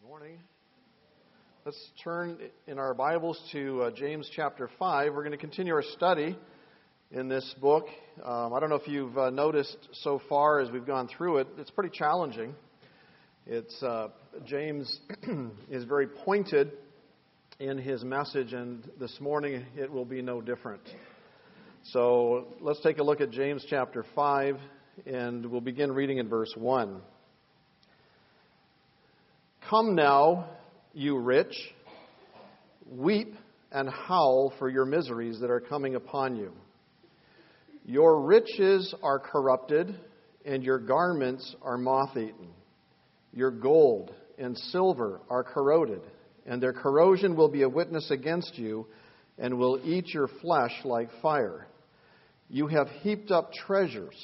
Good morning. Let's turn in our Bibles to uh, James chapter 5. We're going to continue our study in this book. Um, I don't know if you've uh, noticed so far as we've gone through it, it's pretty challenging. It's uh, James is very pointed in his message, and this morning it will be no different. So let's take a look at James chapter 5, and we'll begin reading in verse 1. Come now, you rich, weep and howl for your miseries that are coming upon you. Your riches are corrupted, and your garments are moth eaten. Your gold and silver are corroded, and their corrosion will be a witness against you, and will eat your flesh like fire. You have heaped up treasures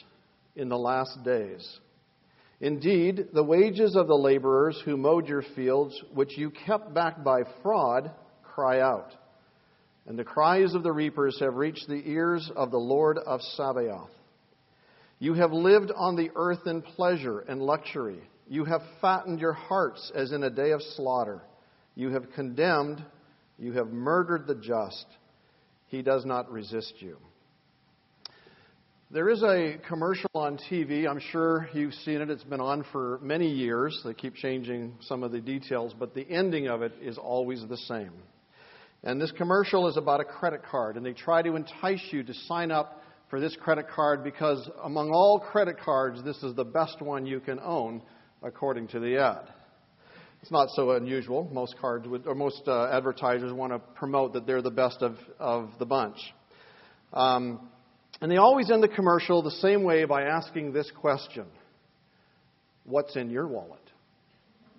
in the last days. Indeed, the wages of the laborers who mowed your fields, which you kept back by fraud, cry out. And the cries of the reapers have reached the ears of the Lord of Sabaoth. You have lived on the earth in pleasure and luxury. You have fattened your hearts as in a day of slaughter. You have condemned, you have murdered the just. He does not resist you. There is a commercial on TV. I'm sure you've seen it. It's been on for many years. They keep changing some of the details, but the ending of it is always the same. And this commercial is about a credit card, and they try to entice you to sign up for this credit card because among all credit cards, this is the best one you can own, according to the ad. It's not so unusual. Most cards would, or most uh, advertisers want to promote that they're the best of, of the bunch. Um, and they always end the commercial the same way by asking this question What's in your wallet?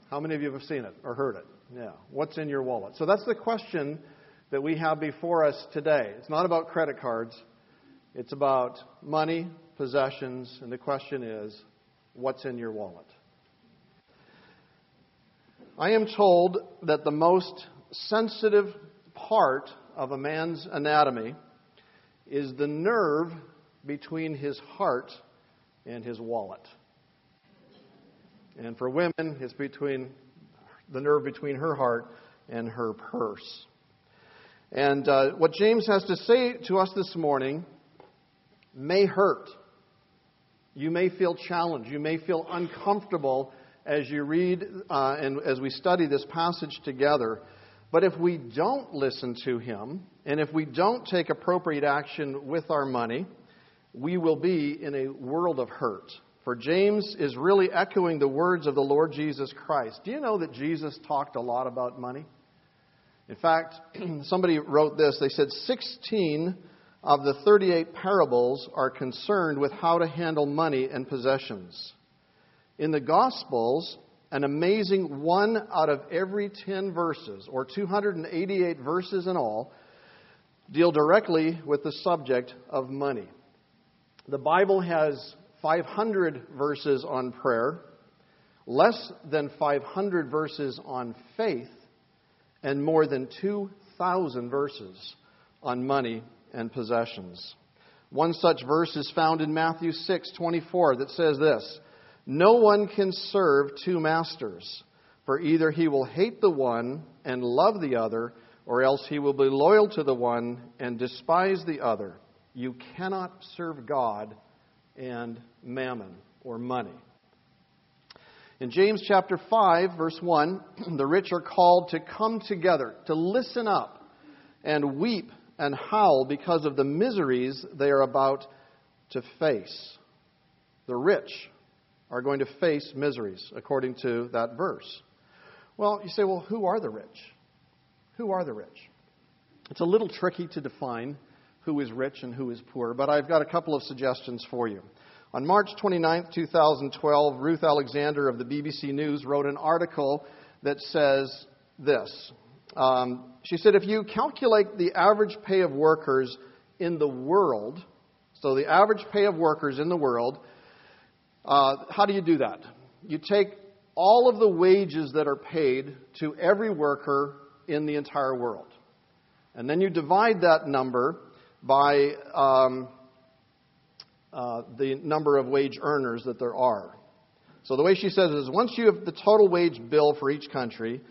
How many of you have seen it or heard it? Yeah. What's in your wallet? So that's the question that we have before us today. It's not about credit cards, it's about money, possessions, and the question is what's in your wallet? I am told that the most sensitive part of a man's anatomy is the nerve between his heart and his wallet. And for women, it's between the nerve between her heart and her purse. And uh, what James has to say to us this morning may hurt. You may feel challenged. You may feel uncomfortable as you read uh, and as we study this passage together. But if we don't listen to him, and if we don't take appropriate action with our money, we will be in a world of hurt. For James is really echoing the words of the Lord Jesus Christ. Do you know that Jesus talked a lot about money? In fact, somebody wrote this. They said 16 of the 38 parables are concerned with how to handle money and possessions. In the Gospels, an amazing one out of every 10 verses, or 288 verses in all, deal directly with the subject of money. The Bible has 500 verses on prayer, less than 500 verses on faith, and more than 2,000 verses on money and possessions. One such verse is found in Matthew 6:24 that says this: no one can serve two masters, for either he will hate the one and love the other, or else he will be loyal to the one and despise the other. You cannot serve God and mammon or money. In James chapter 5, verse 1, the rich are called to come together, to listen up and weep and howl because of the miseries they are about to face. The rich are going to face miseries, according to that verse. Well, you say, well, who are the rich? Who are the rich? It's a little tricky to define who is rich and who is poor, but I've got a couple of suggestions for you. On March 29, 2012, Ruth Alexander of the BBC News wrote an article that says this. Um, she said, if you calculate the average pay of workers in the world, so the average pay of workers in the world, uh, how do you do that? You take all of the wages that are paid to every worker in the entire world. And then you divide that number by um, uh, the number of wage earners that there are. So the way she says is once you have the total wage bill for each country,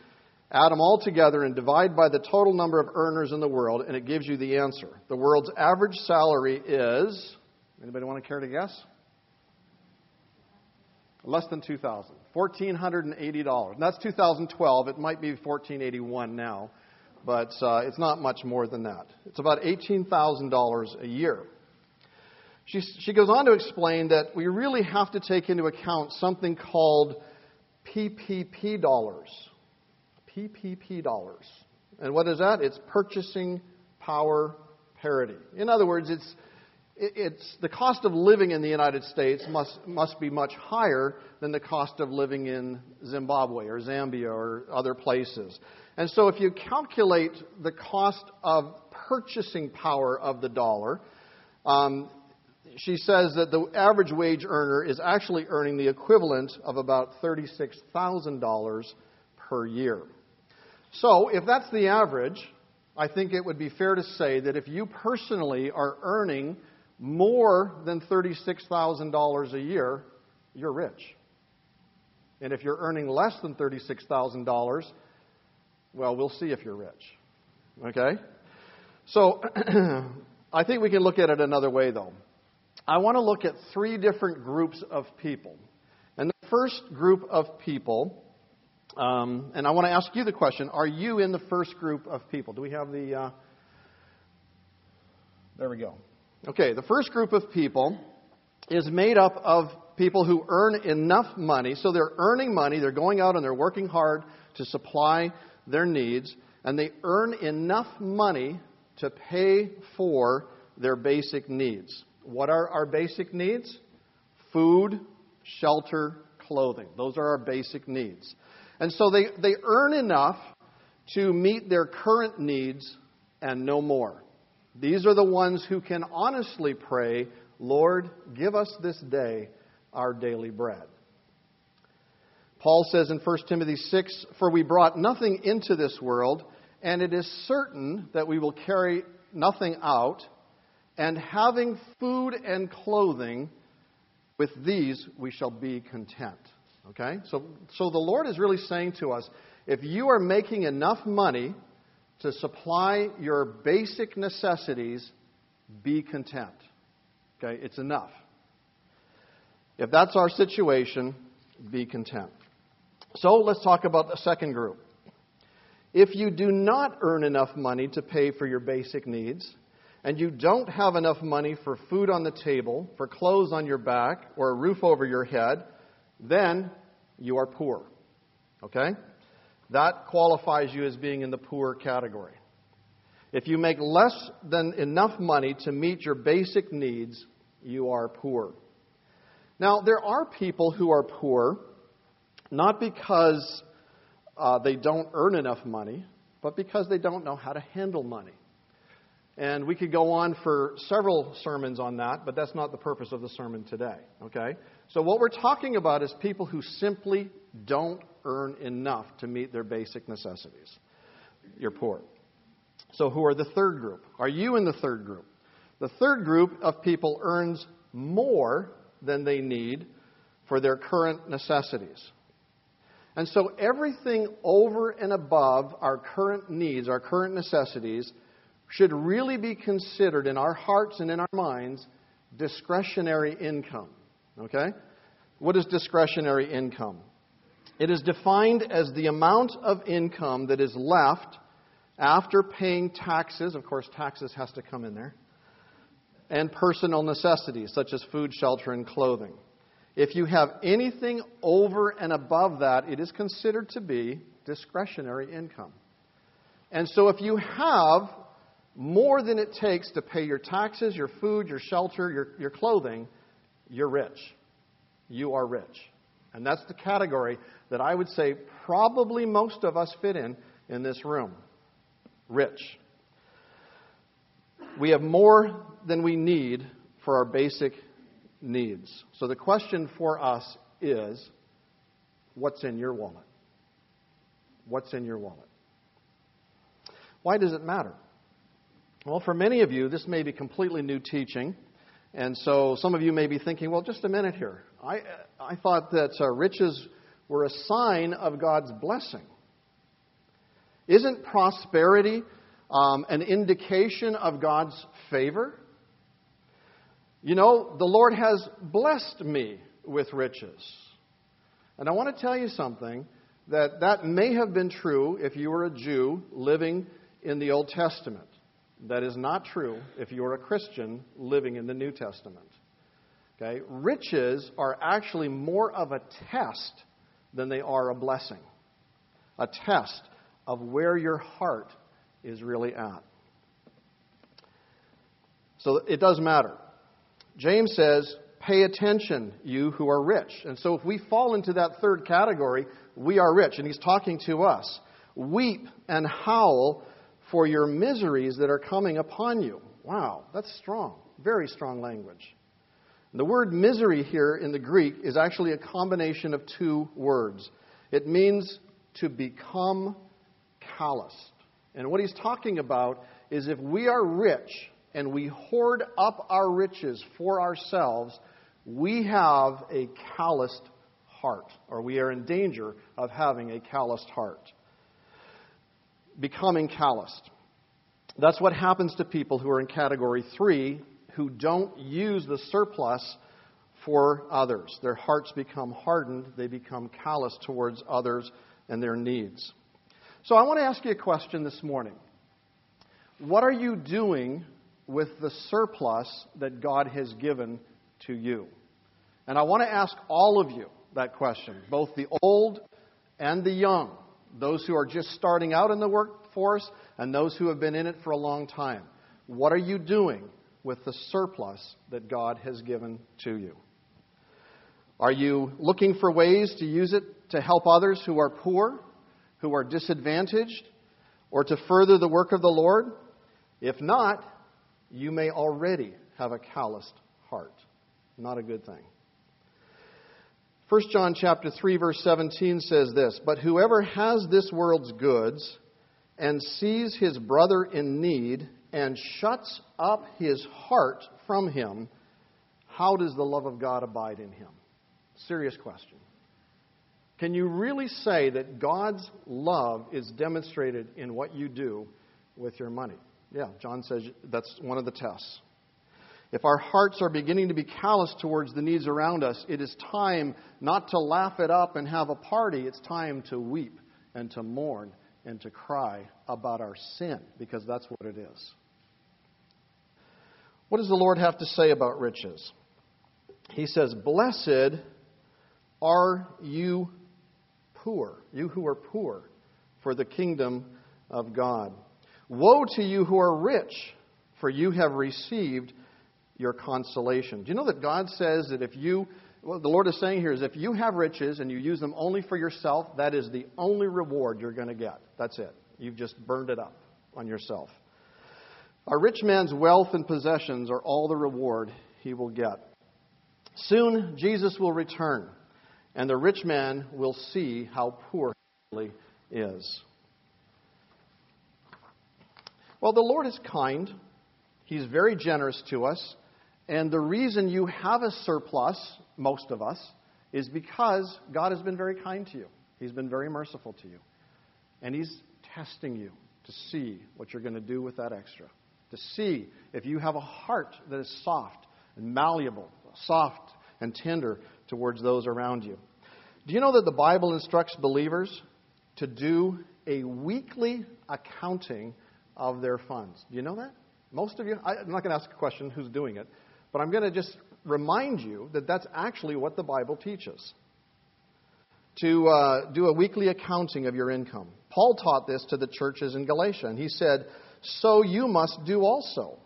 add them all together and divide by the total number of earners in the world, and it gives you the answer. The world's average salary is anybody want to care to guess? Less than 2000 $1,480. And that's 2012. It might be 1481 now, but uh, it's not much more than that. It's about $18,000 a year. She, she goes on to explain that we really have to take into account something called PPP dollars. PPP dollars. And what is that? It's purchasing power parity. In other words, it's, it's the cost of living in the United States must, must be much higher than the cost of living in Zimbabwe or Zambia or other places. And so if you calculate the cost of purchasing power of the dollar, um, she says that the average wage earner is actually earning the equivalent of about $36,000 per year. So, if that's the average, I think it would be fair to say that if you personally are earning more than $36,000 a year, you're rich. And if you're earning less than $36,000, well, we'll see if you're rich. Okay? So, I think we can look at it another way, though. I want to look at three different groups of people. And the first group of people, um, and I want to ask you the question are you in the first group of people? Do we have the. Uh, there we go. Okay, the first group of people is made up of people who earn enough money. So they're earning money, they're going out and they're working hard to supply their needs, and they earn enough money to pay for their basic needs. What are our basic needs? Food, shelter, clothing. Those are our basic needs. And so they, they earn enough to meet their current needs and no more. These are the ones who can honestly pray, Lord, give us this day our daily bread. Paul says in 1 Timothy 6 For we brought nothing into this world, and it is certain that we will carry nothing out and having food and clothing, with these we shall be content. Okay? So, so the Lord is really saying to us if you are making enough money to supply your basic necessities, be content. Okay? It's enough. If that's our situation, be content. So let's talk about the second group. If you do not earn enough money to pay for your basic needs, and you don't have enough money for food on the table, for clothes on your back, or a roof over your head, then you are poor. Okay? That qualifies you as being in the poor category. If you make less than enough money to meet your basic needs, you are poor. Now, there are people who are poor not because uh, they don't earn enough money, but because they don't know how to handle money. And we could go on for several sermons on that, but that's not the purpose of the sermon today. Okay? So, what we're talking about is people who simply don't earn enough to meet their basic necessities. You're poor. So, who are the third group? Are you in the third group? The third group of people earns more than they need for their current necessities. And so, everything over and above our current needs, our current necessities, should really be considered in our hearts and in our minds discretionary income. Okay? What is discretionary income? It is defined as the amount of income that is left after paying taxes. Of course, taxes has to come in there. And personal necessities such as food, shelter, and clothing. If you have anything over and above that, it is considered to be discretionary income. And so if you have more than it takes to pay your taxes, your food, your shelter, your, your clothing, you're rich. You are rich. And that's the category that I would say probably most of us fit in in this room. Rich. We have more than we need for our basic needs. So the question for us is what's in your wallet? What's in your wallet? Why does it matter? Well, for many of you, this may be completely new teaching. And so some of you may be thinking, well, just a minute here. I, I thought that uh, riches were a sign of God's blessing. Isn't prosperity um, an indication of God's favor? You know, the Lord has blessed me with riches. And I want to tell you something that that may have been true if you were a Jew living in the Old Testament. That is not true if you're a Christian living in the New Testament. Okay? Riches are actually more of a test than they are a blessing. A test of where your heart is really at. So it does matter. James says, Pay attention, you who are rich. And so if we fall into that third category, we are rich. And he's talking to us. Weep and howl for your miseries that are coming upon you. Wow, that's strong. Very strong language. The word misery here in the Greek is actually a combination of two words. It means to become calloused. And what he's talking about is if we are rich and we hoard up our riches for ourselves, we have a calloused heart, or we are in danger of having a calloused heart becoming calloused. That's what happens to people who are in category three who don't use the surplus for others. Their hearts become hardened, they become callous towards others and their needs. So I want to ask you a question this morning. What are you doing with the surplus that God has given to you? And I want to ask all of you that question, both the old and the young those who are just starting out in the workforce and those who have been in it for a long time. What are you doing with the surplus that God has given to you? Are you looking for ways to use it to help others who are poor, who are disadvantaged, or to further the work of the Lord? If not, you may already have a calloused heart. Not a good thing. 1 John chapter 3 verse 17 says this, "But whoever has this world's goods and sees his brother in need and shuts up his heart from him, how does the love of God abide in him?" Serious question. Can you really say that God's love is demonstrated in what you do with your money? Yeah, John says that's one of the tests. If our hearts are beginning to be callous towards the needs around us, it is time not to laugh it up and have a party. It's time to weep and to mourn and to cry about our sin, because that's what it is. What does the Lord have to say about riches? He says, Blessed are you poor, you who are poor, for the kingdom of God. Woe to you who are rich, for you have received your consolation. Do you know that God says that if you, what the Lord is saying here is if you have riches and you use them only for yourself, that is the only reward you're going to get. That's it. You've just burned it up on yourself. A rich man's wealth and possessions are all the reward he will get. Soon Jesus will return, and the rich man will see how poor he really is. Well, the Lord is kind. He's very generous to us. And the reason you have a surplus, most of us, is because God has been very kind to you. He's been very merciful to you. And He's testing you to see what you're going to do with that extra. To see if you have a heart that is soft and malleable, soft and tender towards those around you. Do you know that the Bible instructs believers to do a weekly accounting of their funds? Do you know that? Most of you, I'm not going to ask a question who's doing it, but I'm going to just remind you that that's actually what the Bible teaches. To uh, do a weekly accounting of your income. Paul taught this to the churches in Galatia, and he said, So you must do also.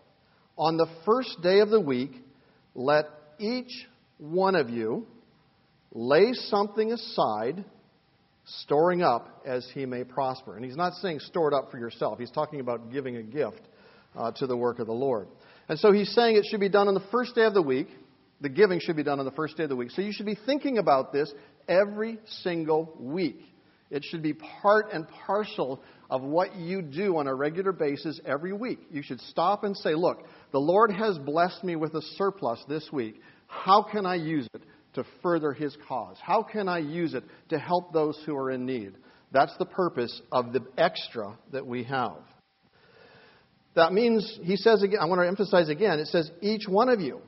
On the first day of the week, let each one of you lay something aside, storing up as he may prosper. And he's not saying store it up for yourself, he's talking about giving a gift uh, to the work of the Lord. And so he's saying it should be done on the first day of the week. The giving should be done on the first day of the week. So you should be thinking about this every single week. It should be part and parcel of what you do on a regular basis every week. You should stop and say, Look, the Lord has blessed me with a surplus this week. How can I use it to further his cause? How can I use it to help those who are in need? That's the purpose of the extra that we have. That means, he says again, I want to emphasize again, it says each one of you.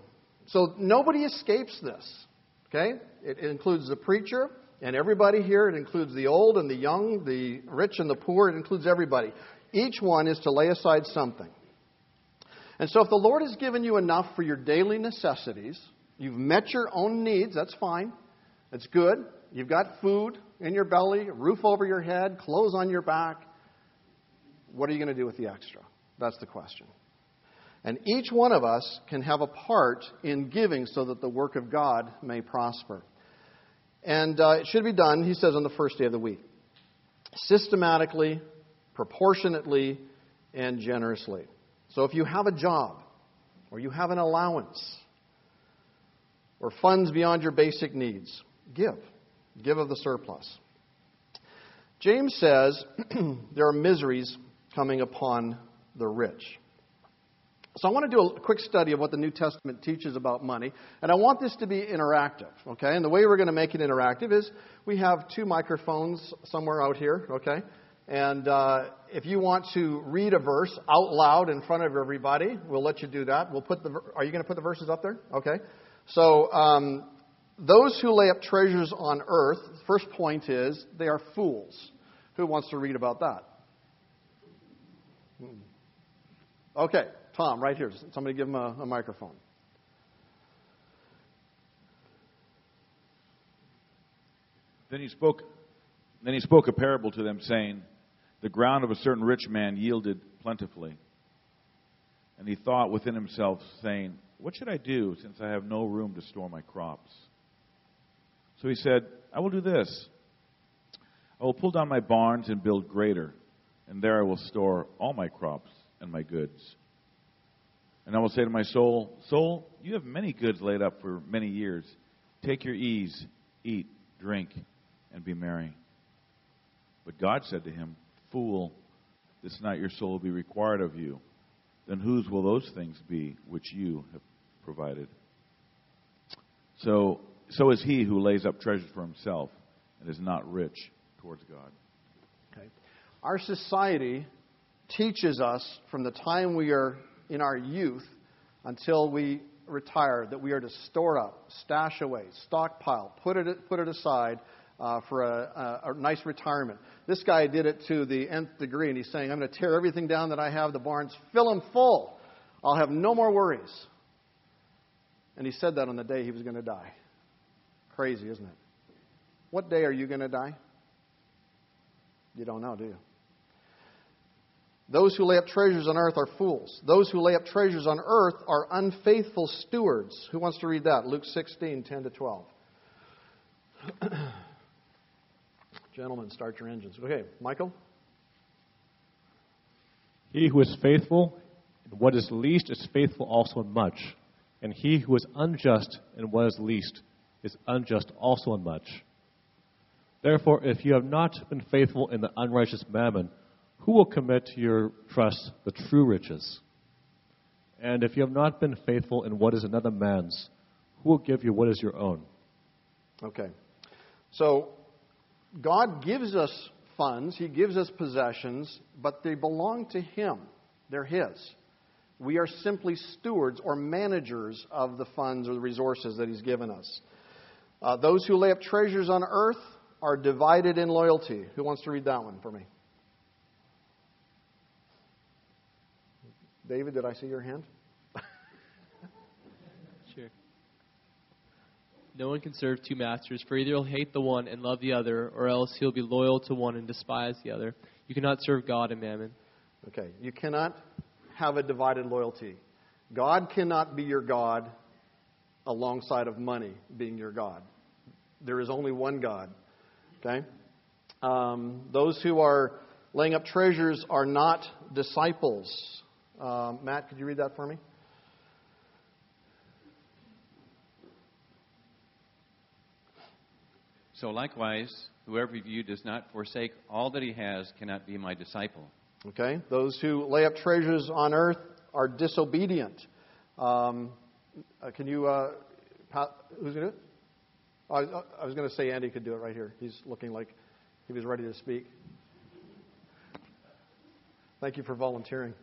So nobody escapes this. Okay? It includes the preacher and everybody here. It includes the old and the young, the rich and the poor. It includes everybody. Each one is to lay aside something. And so if the Lord has given you enough for your daily necessities, you've met your own needs, that's fine. That's good. You've got food in your belly, roof over your head, clothes on your back. What are you going to do with the extra? That's the question. And each one of us can have a part in giving so that the work of God may prosper. And uh, it should be done, he says, on the first day of the week. Systematically, proportionately, and generously. So if you have a job, or you have an allowance, or funds beyond your basic needs, give. Give of the surplus. James says there are miseries coming upon the rich. So I want to do a quick study of what the New Testament teaches about money, and I want this to be interactive, okay? And the way we're going to make it interactive is we have two microphones somewhere out here, okay? And uh, if you want to read a verse out loud in front of everybody, we'll let you do that. We'll put the. Are you going to put the verses up there? Okay. So um, those who lay up treasures on earth. First point is they are fools. Who wants to read about that? Hmm. Okay. Tom, right here. Somebody give him a, a microphone. Then he spoke. Then he spoke a parable to them, saying, "The ground of a certain rich man yielded plentifully." And he thought within himself, saying, "What should I do, since I have no room to store my crops?" So he said, "I will do this. I will pull down my barns and build greater, and there I will store all my crops and my goods." And I will say to my soul, Soul, you have many goods laid up for many years. Take your ease, eat, drink, and be merry. But God said to him, Fool, this night your soul will be required of you. Then whose will those things be which you have provided? So, so is he who lays up treasures for himself and is not rich towards God. Okay. Our society teaches us from the time we are in our youth until we retire that we are to store up, stash away, stockpile, put it, put it aside uh, for a, a, a, nice retirement. This guy did it to the nth degree, and he's saying, I'm going to tear everything down that I have, the barns, fill them full. I'll have no more worries. And he said that on the day he was going to die. Crazy, isn't it? What day are you going to die? You don't know, do you? Those who lay up treasures on earth are fools. Those who lay up treasures on earth are unfaithful stewards. Who wants to read that? Luke 16, 10 to 12. Gentlemen, start your engines. Okay, Michael? He who is faithful in what is least is faithful also in much. And he who is unjust in what is least is unjust also in much. Therefore, if you have not been faithful in the unrighteous mammon, who will commit to your trust the true riches? And if you have not been faithful in what is another man's, who will give you what is your own? Okay. So, God gives us funds, He gives us possessions, but they belong to Him. They're His. We are simply stewards or managers of the funds or the resources that He's given us. Uh, those who lay up treasures on earth are divided in loyalty. Who wants to read that one for me? David, did I see your hand? sure. No one can serve two masters, for either he'll hate the one and love the other, or else he'll be loyal to one and despise the other. You cannot serve God and mammon. Okay, you cannot have a divided loyalty. God cannot be your God alongside of money being your God. There is only one God. Okay? Um, those who are laying up treasures are not disciples. Um, Matt, could you read that for me? So likewise, whoever of you does not forsake all that he has cannot be my disciple. Okay. Those who lay up treasures on earth are disobedient. Um, uh, can you, uh, who's going to do it? I, I was going to say Andy could do it right here. He's looking like he was ready to speak. Thank you for volunteering.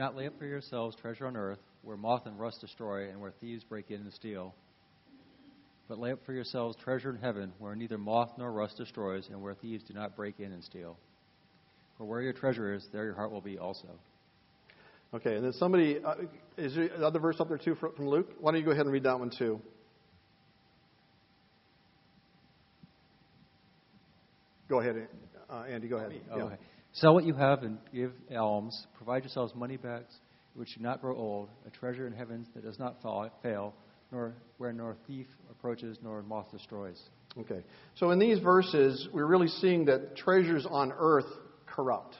Not lay up for yourselves treasure on earth, where moth and rust destroy, and where thieves break in and steal. But lay up for yourselves treasure in heaven, where neither moth nor rust destroys, and where thieves do not break in and steal. For where your treasure is, there your heart will be also. Okay, and then somebody, uh, is there another verse up there too from Luke? Why don't you go ahead and read that one too? Go ahead, uh, Andy, go ahead. Oh, Yeah. okay. Sell what you have and give alms. Provide yourselves money bags which do not grow old, a treasure in heavens that does not fall, fail, nor where nor thief approaches nor moth destroys. Okay. So in these verses, we're really seeing that treasures on earth corrupt.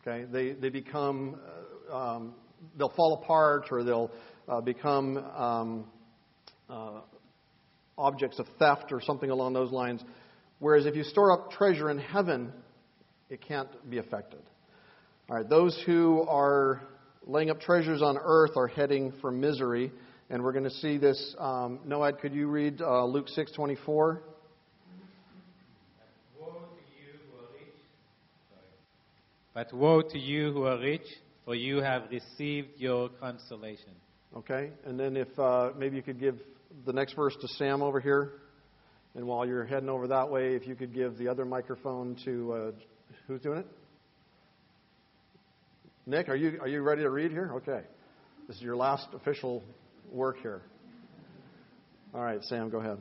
Okay. They, they become, uh, um, they'll fall apart or they'll uh, become um, uh, objects of theft or something along those lines. Whereas if you store up treasure in heaven, it can't be affected. All right. Those who are laying up treasures on earth are heading for misery. And we're going to see this. Um, Noad, could you read uh, Luke 6:24? But woe to you who are rich, for you have received your consolation. Okay, and then if uh, maybe you could give the next verse to Sam over here, and while you're heading over that way, if you could give the other microphone to uh, who's doing it? Nick, are you are you ready to read here? Okay, this is your last official work here. All right, Sam, go ahead.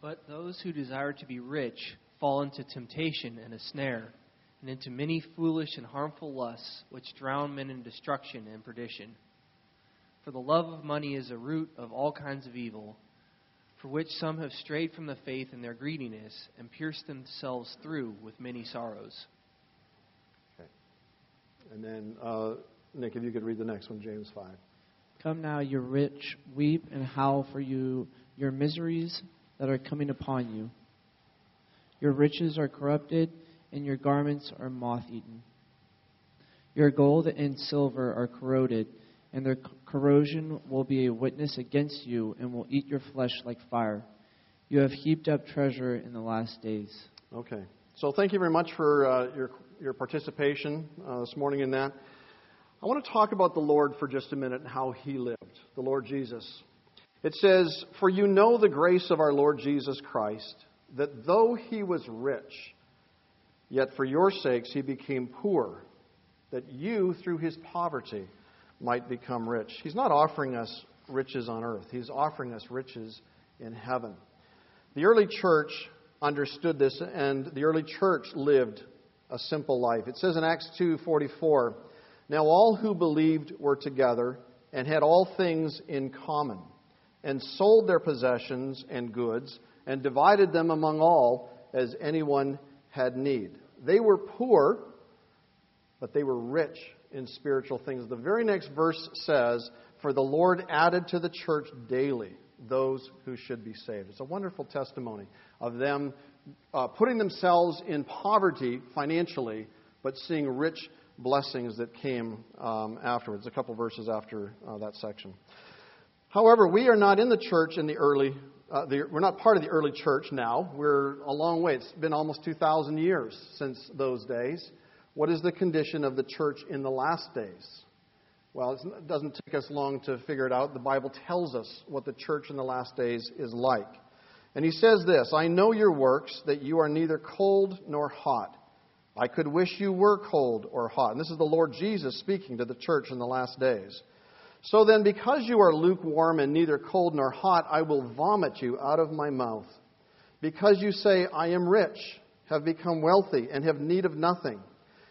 But those who desire to be rich fall into temptation and a snare, and into many foolish and harmful lusts, which drown men in destruction and perdition. For the love of money is a root of all kinds of evil, for which some have strayed from the faith in their greediness, and pierced themselves through with many sorrows. And then uh, Nick, if you could read the next one, James five. Come now, you rich, weep and howl for you your miseries that are coming upon you. Your riches are corrupted, and your garments are moth eaten. Your gold and silver are corroded, and their corrosion will be a witness against you and will eat your flesh like fire. You have heaped up treasure in the last days. Okay. So thank you very much for uh, your your participation uh, this morning in that. I want to talk about the Lord for just a minute and how he lived, the Lord Jesus. It says, For you know the grace of our Lord Jesus Christ, that though he was rich, yet for your sakes he became poor, that you, through his poverty, might become rich. He's not offering us riches on earth, he's offering us riches in heaven. The early church understood this, and the early church lived a simple life. It says in Acts 2:44, "Now all who believed were together and had all things in common, and sold their possessions and goods and divided them among all as anyone had need. They were poor, but they were rich in spiritual things." The very next verse says, "For the Lord added to the church daily those who should be saved." It's a wonderful testimony of them uh, putting themselves in poverty financially, but seeing rich blessings that came um, afterwards, a couple verses after uh, that section. However, we are not in the church in the early, uh, the, we're not part of the early church now. We're a long way. It's been almost 2,000 years since those days. What is the condition of the church in the last days? Well, it doesn't take us long to figure it out. The Bible tells us what the church in the last days is like. And he says this I know your works, that you are neither cold nor hot. I could wish you were cold or hot. And this is the Lord Jesus speaking to the church in the last days. So then, because you are lukewarm and neither cold nor hot, I will vomit you out of my mouth. Because you say, I am rich, have become wealthy, and have need of nothing,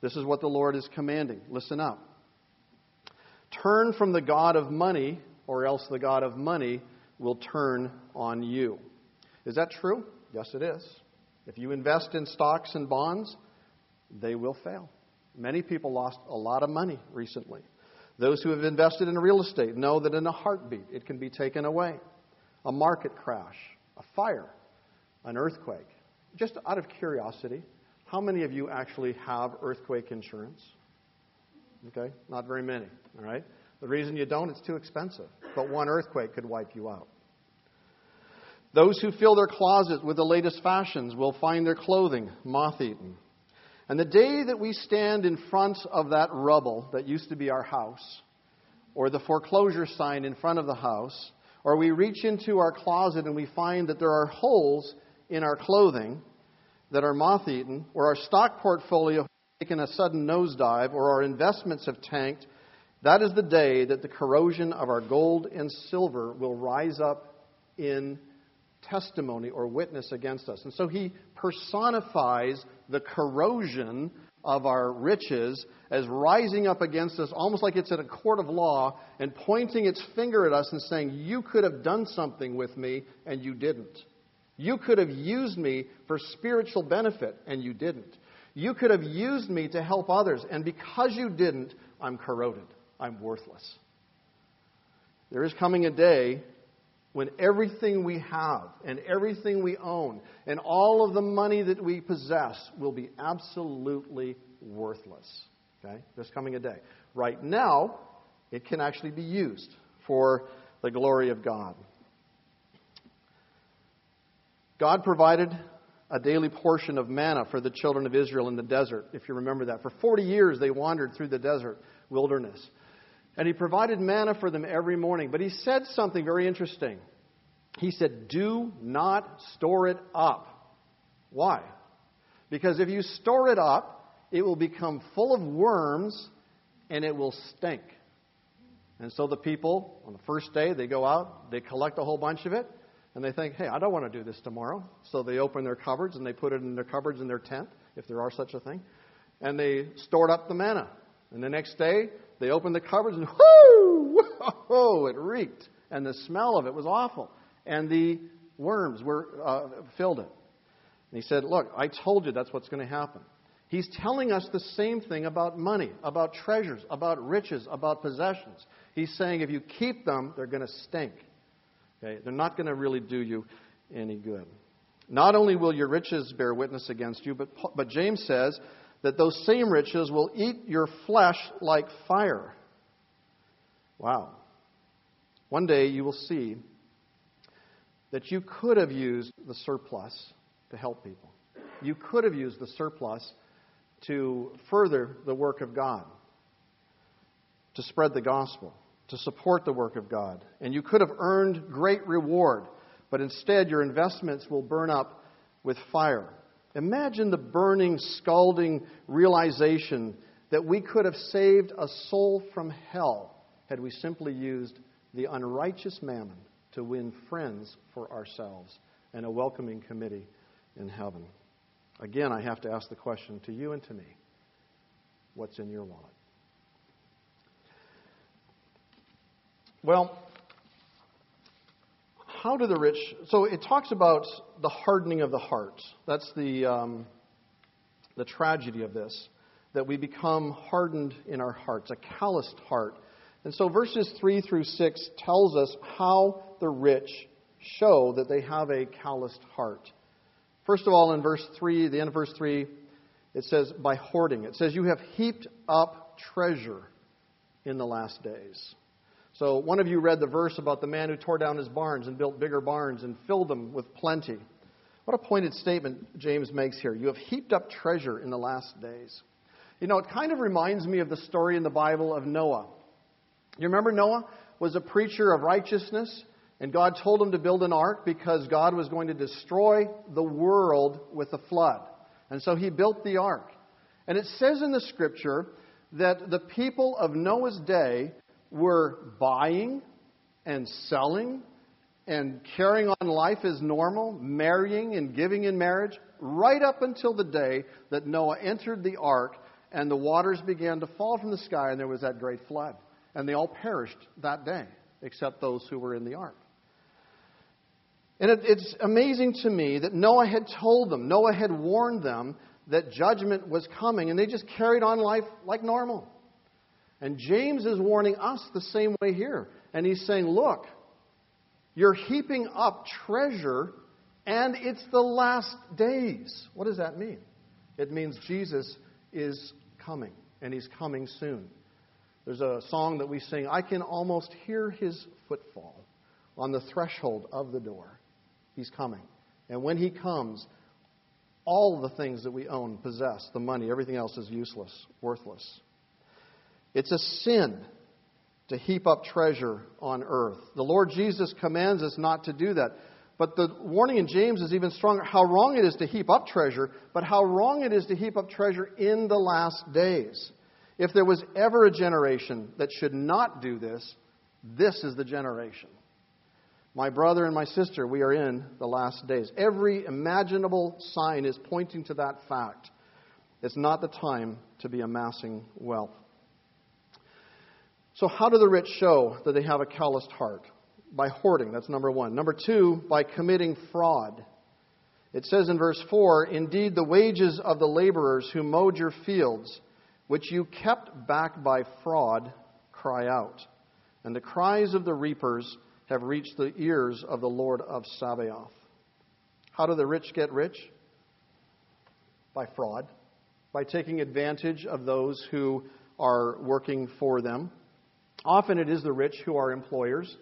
This is what the Lord is commanding. Listen up. Turn from the God of money or else the God of money will turn on you. Is that true? Yes, it is. If you invest in stocks and bonds, they will fail. Many people lost a lot of money recently. Those who have invested in real estate know that in a heartbeat it can be taken away. A market crash, a fire, an earthquake. Just out of curiosity, how many of you actually have earthquake insurance? Okay, not very many, all right? The reason you don't, it's too expensive. But one earthquake could wipe you out. Those who fill their closet with the latest fashions will find their clothing moth eaten. And the day that we stand in front of that rubble that used to be our house, or the foreclosure sign in front of the house, or we reach into our closet and we find that there are holes in our clothing that are moth eaten, or our stock portfolio has taken a sudden nosedive, or our investments have tanked, that is the day that the corrosion of our gold and silver will rise up in testimony or witness against us. And so he personifies the corrosion of our riches as rising up against us, almost like it's in a court of law, and pointing its finger at us and saying, You could have done something with me, and you didn't. You could have used me for spiritual benefit, and you didn't. You could have used me to help others, and because you didn't, I'm corroded. I'm worthless. There is coming a day when everything we have and everything we own and all of the money that we possess will be absolutely worthless. Okay? There's coming a day. Right now, it can actually be used for the glory of God. God provided a daily portion of manna for the children of Israel in the desert, if you remember that. For 40 years, they wandered through the desert wilderness. And he provided manna for them every morning. But he said something very interesting. He said, Do not store it up. Why? Because if you store it up, it will become full of worms and it will stink. And so the people, on the first day, they go out, they collect a whole bunch of it, and they think, hey, I don't want to do this tomorrow. So they open their cupboards and they put it in their cupboards in their tent, if there are such a thing, and they stored up the manna. And the next day, they opened the cupboards and whoo, whoa, it reeked. And the smell of it was awful. And the worms were uh, filled it. And he said, Look, I told you that's what's going to happen. He's telling us the same thing about money, about treasures, about riches, about possessions. He's saying if you keep them, they're going to stink. Okay? They're not going to really do you any good. Not only will your riches bear witness against you, but, but James says that those same riches will eat your flesh like fire. Wow. One day you will see that you could have used the surplus to help people. You could have used the surplus to further the work of God, to spread the gospel, to support the work of God. And you could have earned great reward, but instead your investments will burn up with fire. Imagine the burning, scalding realization that we could have saved a soul from hell had we simply used the unrighteous mammon to win friends for ourselves and a welcoming committee in heaven. Again, I have to ask the question to you and to me what's in your wallet? Well, how do the rich. So it talks about the hardening of the heart. That's the, um, the tragedy of this, that we become hardened in our hearts, a calloused heart. And so verses 3 through 6 tells us how the rich show that they have a calloused heart. First of all, in verse 3, the end of verse 3, it says, by hoarding. It says, You have heaped up treasure in the last days. So, one of you read the verse about the man who tore down his barns and built bigger barns and filled them with plenty. What a pointed statement James makes here. You have heaped up treasure in the last days. You know, it kind of reminds me of the story in the Bible of Noah. You remember Noah was a preacher of righteousness, and God told him to build an ark because God was going to destroy the world with a flood. And so he built the ark. And it says in the scripture that the people of Noah's day were buying and selling and carrying on life as normal, marrying and giving in marriage, right up until the day that Noah entered the ark and the waters began to fall from the sky and there was that great flood. And they all perished that day. except those who were in the ark. And it, it's amazing to me that Noah had told them, Noah had warned them that judgment was coming, and they just carried on life like normal. And James is warning us the same way here. And he's saying, Look, you're heaping up treasure, and it's the last days. What does that mean? It means Jesus is coming, and he's coming soon. There's a song that we sing, I can almost hear his footfall on the threshold of the door. He's coming. And when he comes, all the things that we own, possess, the money, everything else is useless, worthless. It's a sin to heap up treasure on earth. The Lord Jesus commands us not to do that. But the warning in James is even stronger how wrong it is to heap up treasure, but how wrong it is to heap up treasure in the last days. If there was ever a generation that should not do this, this is the generation. My brother and my sister, we are in the last days. Every imaginable sign is pointing to that fact. It's not the time to be amassing wealth. So, how do the rich show that they have a calloused heart? By hoarding, that's number one. Number two, by committing fraud. It says in verse 4 Indeed, the wages of the laborers who mowed your fields, which you kept back by fraud, cry out. And the cries of the reapers have reached the ears of the Lord of Sabaoth. How do the rich get rich? By fraud, by taking advantage of those who are working for them. Often it is the rich who are employers,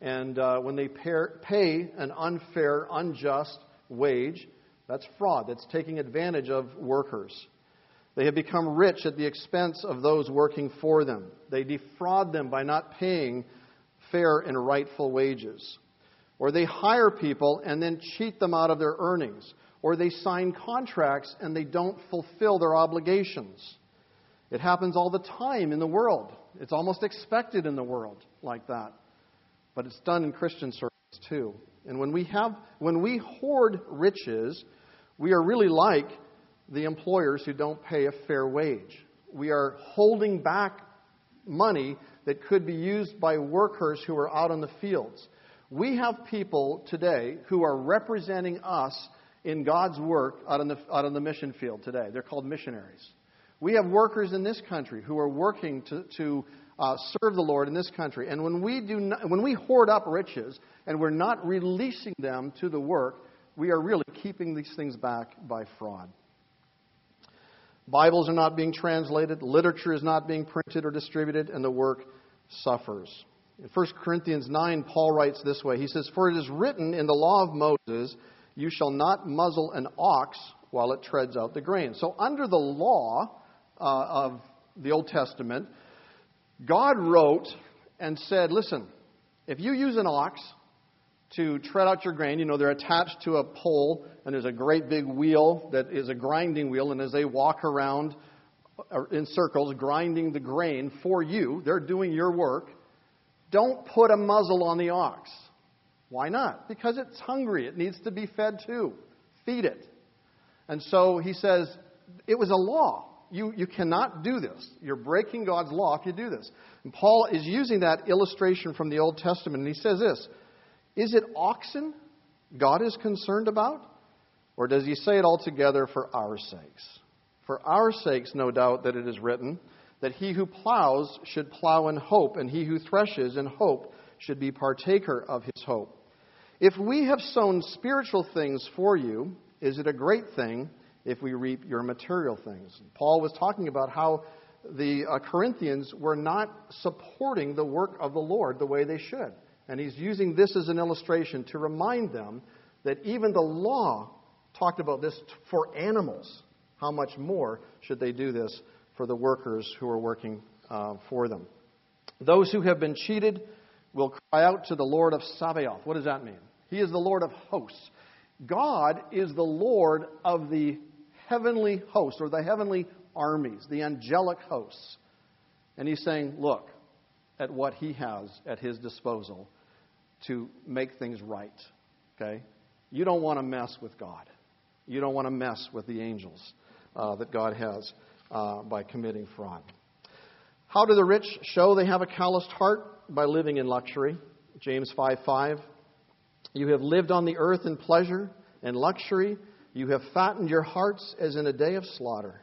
and uh, when they pay an unfair, unjust wage, that's fraud. That's taking advantage of workers. They have become rich at the expense of those working for them. They defraud them by not paying fair and rightful wages. Or they hire people and then cheat them out of their earnings. Or they sign contracts and they don't fulfill their obligations. It happens all the time in the world. It's almost expected in the world like that. But it's done in Christian circles too. And when we have when we hoard riches, we are really like the employers who don't pay a fair wage. We are holding back money that could be used by workers who are out in the fields. We have people today who are representing us in God's work out in the, out in the mission field today. They're called missionaries. We have workers in this country who are working to, to uh, serve the Lord in this country. And when we, do not, when we hoard up riches and we're not releasing them to the work, we are really keeping these things back by fraud. Bibles are not being translated, literature is not being printed or distributed, and the work suffers. In 1 Corinthians 9, Paul writes this way He says, For it is written in the law of Moses, You shall not muzzle an ox while it treads out the grain. So, under the law uh, of the Old Testament, God wrote and said, Listen, if you use an ox to tread out your grain. You know, they're attached to a pole, and there's a great big wheel that is a grinding wheel, and as they walk around uh, in circles, grinding the grain for you, they're doing your work. Don't put a muzzle on the ox. Why not? Because it's hungry. It needs to be fed too. Feed it. And so he says, it was a law. You, you cannot do this. You're breaking God's law if you do this. And Paul is using that illustration from the Old Testament, and he says this is it oxen God is concerned about? Or does he say it altogether for our sakes? For our sakes, no doubt, that it is written that he who plows should plow in hope, and he who threshes in hope should be partaker of his hope. If we have sown spiritual things for you, is it a great thing if we reap your material things? Paul was talking about how the uh, Corinthians were not supporting the work of the Lord the way they should. And he's using this as an illustration to remind them that even the law talked about this for animals. How much more should they do this for the workers who are working uh, for them? Those who have been cheated will cry out to the Lord of Sabaoth. What does that mean? He is the Lord of hosts. God is the Lord of the heavenly hosts, or the heavenly armies, the angelic hosts. And he's saying, Look at what he has at his disposal to make things right. Okay? You don't want to mess with God. You don't want to mess with the angels uh, that God has uh, by committing fraud. How do the rich show they have a calloused heart? By living in luxury. James 5 5. You have lived on the earth in pleasure and luxury. You have fattened your hearts as in a day of slaughter.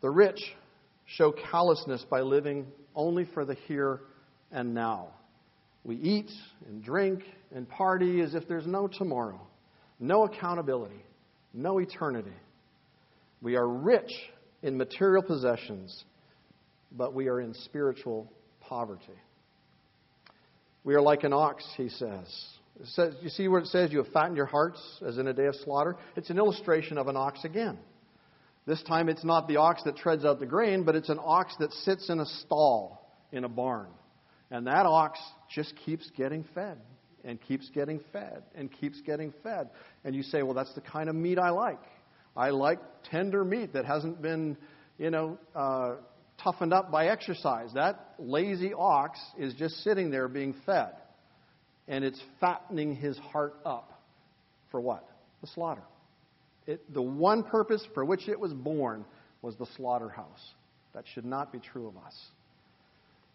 The rich show callousness by living only for the here and now. We eat and drink and party as if there's no tomorrow, no accountability, no eternity. We are rich in material possessions, but we are in spiritual poverty. We are like an ox, he says. Says. You see where it says you have fattened your hearts as in a day of slaughter? It's an illustration of an ox again. This time it's not the ox that treads out the grain, but it's an ox that sits in a stall in a barn. And that ox just keeps getting fed and keeps getting fed and keeps getting fed. And you say, well, that's the kind of meat I like. I like tender meat that hasn't been, you know, uh, toughened up by exercise. That lazy ox is just sitting there being fed. And it's fattening his heart up for what? The slaughter. It, the one purpose for which it was born was the slaughterhouse. That should not be true of us.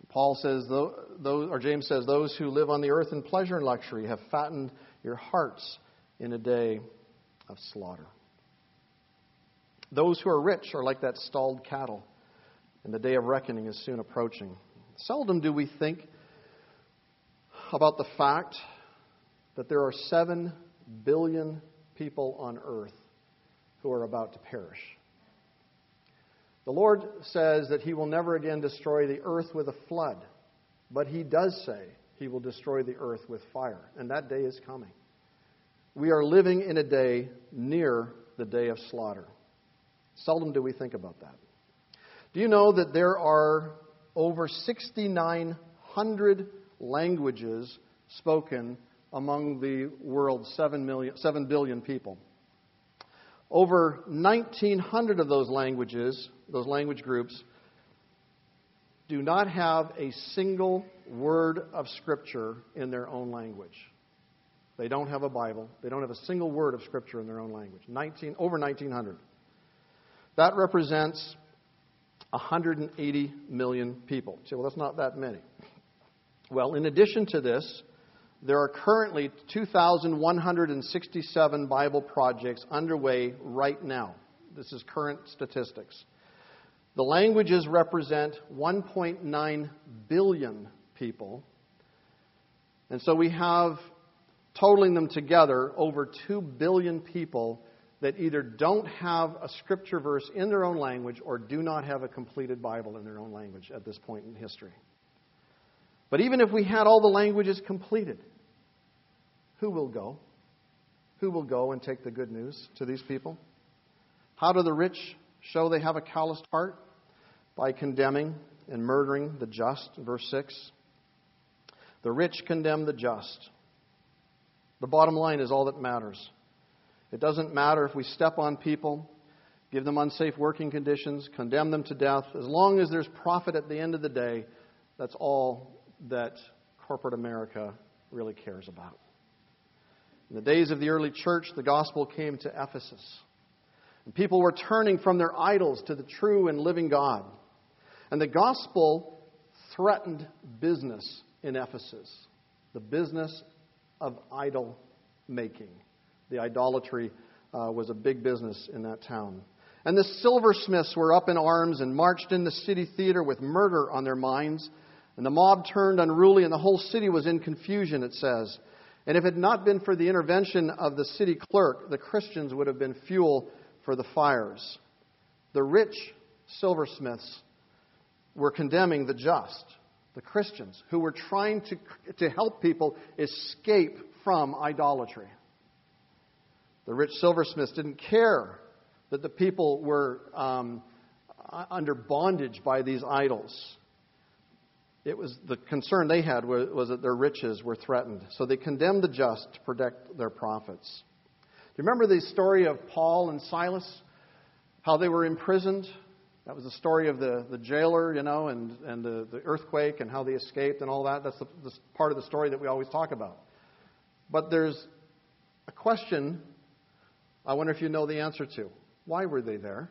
Paul says, those, or James says, those who live on the earth in pleasure and luxury have fattened your hearts in a day of slaughter. Those who are rich are like that stalled cattle, and the day of reckoning is soon approaching. Seldom do we think about the fact that there are seven billion people on earth who are about to perish. The Lord says that He will never again destroy the earth with a flood, but He does say He will destroy the earth with fire, and that day is coming. We are living in a day near the day of slaughter. Seldom do we think about that. Do you know that there are over 6,900 languages spoken among the world's 7, million, 7 billion people? Over 1,900 of those languages, those language groups, do not have a single word of Scripture in their own language. They don't have a Bible. They don't have a single word of Scripture in their own language. 19, over 1,900. That represents 180 million people. You say, well, that's not that many. Well, in addition to this, there are currently 2,167 Bible projects underway right now. This is current statistics. The languages represent 1.9 billion people. And so we have, totaling them together, over 2 billion people that either don't have a scripture verse in their own language or do not have a completed Bible in their own language at this point in history. But even if we had all the languages completed, who will go? Who will go and take the good news to these people? How do the rich show they have a calloused heart? By condemning and murdering the just, verse 6. The rich condemn the just. The bottom line is all that matters. It doesn't matter if we step on people, give them unsafe working conditions, condemn them to death. As long as there's profit at the end of the day, that's all that corporate America really cares about. In the days of the early church, the gospel came to Ephesus. And people were turning from their idols to the true and living God. And the gospel threatened business in Ephesus the business of idol making. The idolatry uh, was a big business in that town. And the silversmiths were up in arms and marched in the city theater with murder on their minds. And the mob turned unruly, and the whole city was in confusion, it says. And if it had not been for the intervention of the city clerk, the Christians would have been fuel for the fires. The rich silversmiths were condemning the just, the Christians, who were trying to, to help people escape from idolatry. The rich silversmiths didn't care that the people were um, under bondage by these idols it was the concern they had was, was, that their riches were threatened. So they condemned the just to protect their profits. Do you remember the story of Paul and Silas? How they were imprisoned? That was the story of the, the jailer, you know, and, and the, the earthquake and how they escaped and all that. That's the, the part of the story that we always talk about. But there's a question I wonder if you know the answer to. Why were they there?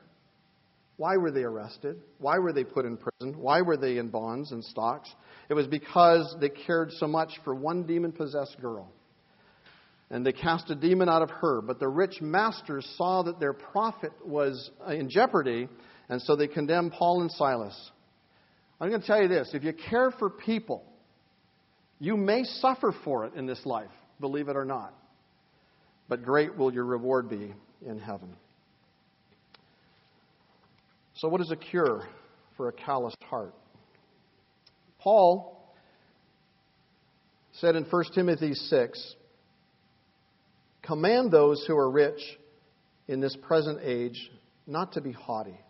Why were they arrested? Why were they put in prison? Why were they in bonds and stocks? It was because they cared so much for one demon possessed girl. And they cast a demon out of her. But the rich masters saw that their profit was in jeopardy, and so they condemned Paul and Silas. I'm going to tell you this if you care for people, you may suffer for it in this life, believe it or not. But great will your reward be in heaven. So, what is a cure for a calloused heart? Paul said in 1 Timothy 6 Command those who are rich in this present age not to be haughty,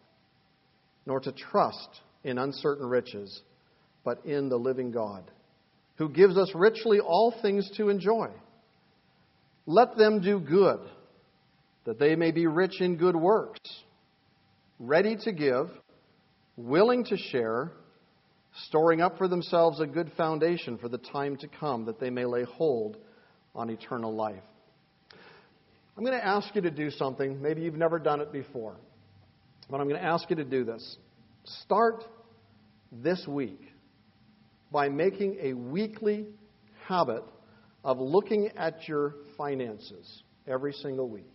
nor to trust in uncertain riches, but in the living God, who gives us richly all things to enjoy. Let them do good, that they may be rich in good works, ready to give, willing to share, storing up for themselves a good foundation for the time to come, that they may lay hold on eternal life. I'm going to ask you to do something. Maybe you've never done it before, but I'm going to ask you to do this. Start this week by making a weekly habit of looking at your finances every single week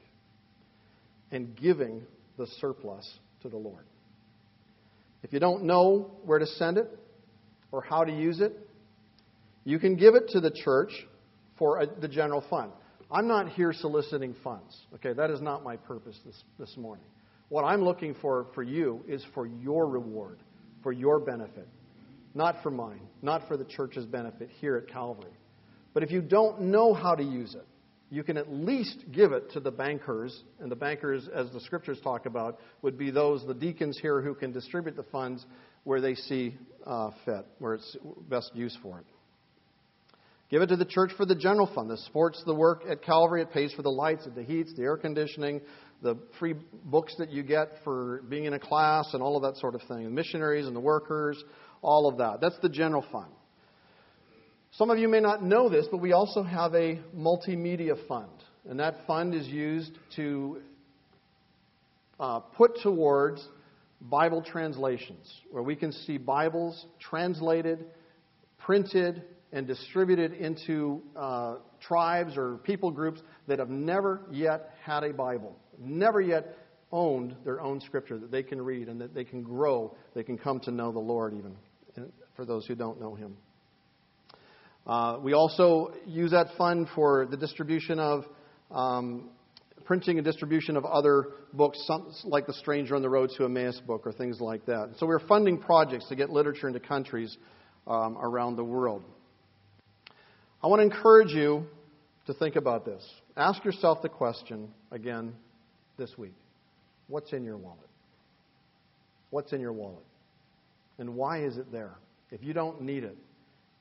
and giving the surplus to the Lord. If you don't know where to send it or how to use it, you can give it to the church for a, the general fund. I'm not here soliciting funds. Okay, that is not my purpose this, this morning. What I'm looking for for you is for your reward, for your benefit, not for mine, not for the church's benefit here at Calvary. But if you don't know how to use it, you can at least give it to the bankers, and the bankers, as the scriptures talk about, would be those, the deacons here, who can distribute the funds where they see uh, fit, where it's best use for it. Give it to the church for the general fund. This supports the work at Calvary. It pays for the lights, the heats, the air conditioning, the free books that you get for being in a class, and all of that sort of thing. The missionaries and the workers, all of that. That's the general fund. Some of you may not know this, but we also have a multimedia fund. And that fund is used to uh, put towards Bible translations, where we can see Bibles translated, printed, and distributed into uh, tribes or people groups that have never yet had a Bible, never yet owned their own scripture that they can read and that they can grow, they can come to know the Lord, even for those who don't know Him. Uh, we also use that fund for the distribution of um, printing and distribution of other books, some, like The Stranger on the Road to Emmaus book or things like that. So we're funding projects to get literature into countries um, around the world. I want to encourage you to think about this. Ask yourself the question again this week What's in your wallet? What's in your wallet? And why is it there? If you don't need it,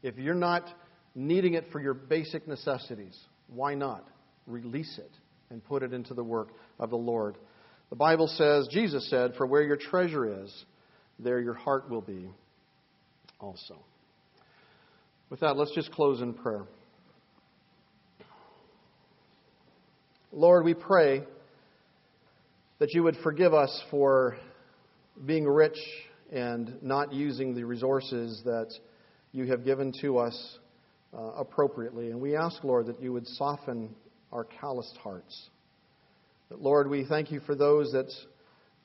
if you're not needing it for your basic necessities, why not release it and put it into the work of the Lord? The Bible says, Jesus said, For where your treasure is, there your heart will be also. With that, let's just close in prayer. Lord, we pray that you would forgive us for being rich and not using the resources that you have given to us uh, appropriately. And we ask, Lord, that you would soften our calloused hearts. That, Lord, we thank you for those that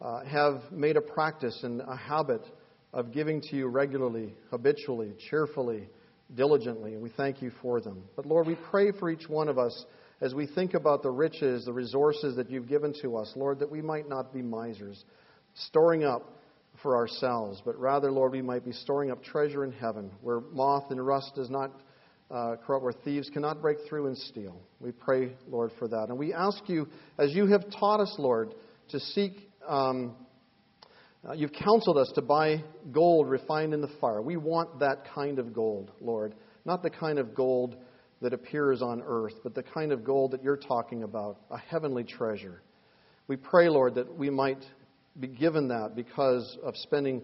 uh, have made a practice and a habit of giving to you regularly, habitually, cheerfully, diligently, and we thank you for them. But Lord, we pray for each one of us as we think about the riches, the resources that you've given to us, Lord, that we might not be misers, storing up for ourselves, but rather, Lord, we might be storing up treasure in heaven where moth and rust does not uh, corrupt, where thieves cannot break through and steal. We pray, Lord, for that. And we ask you, as you have taught us, Lord, to seek. Um, uh, you've counseled us to buy gold refined in the fire. We want that kind of gold, Lord. Not the kind of gold that appears on earth, but the kind of gold that you're talking about, a heavenly treasure. We pray, Lord, that we might be given that because of spending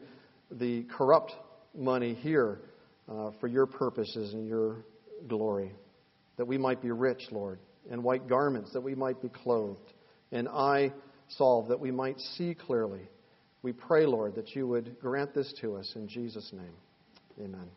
the corrupt money here uh, for your purposes and your glory. That we might be rich, Lord, and white garments, that we might be clothed, and eye salve, that we might see clearly We pray, Lord, that you would grant this to us in Jesus' name. Amen.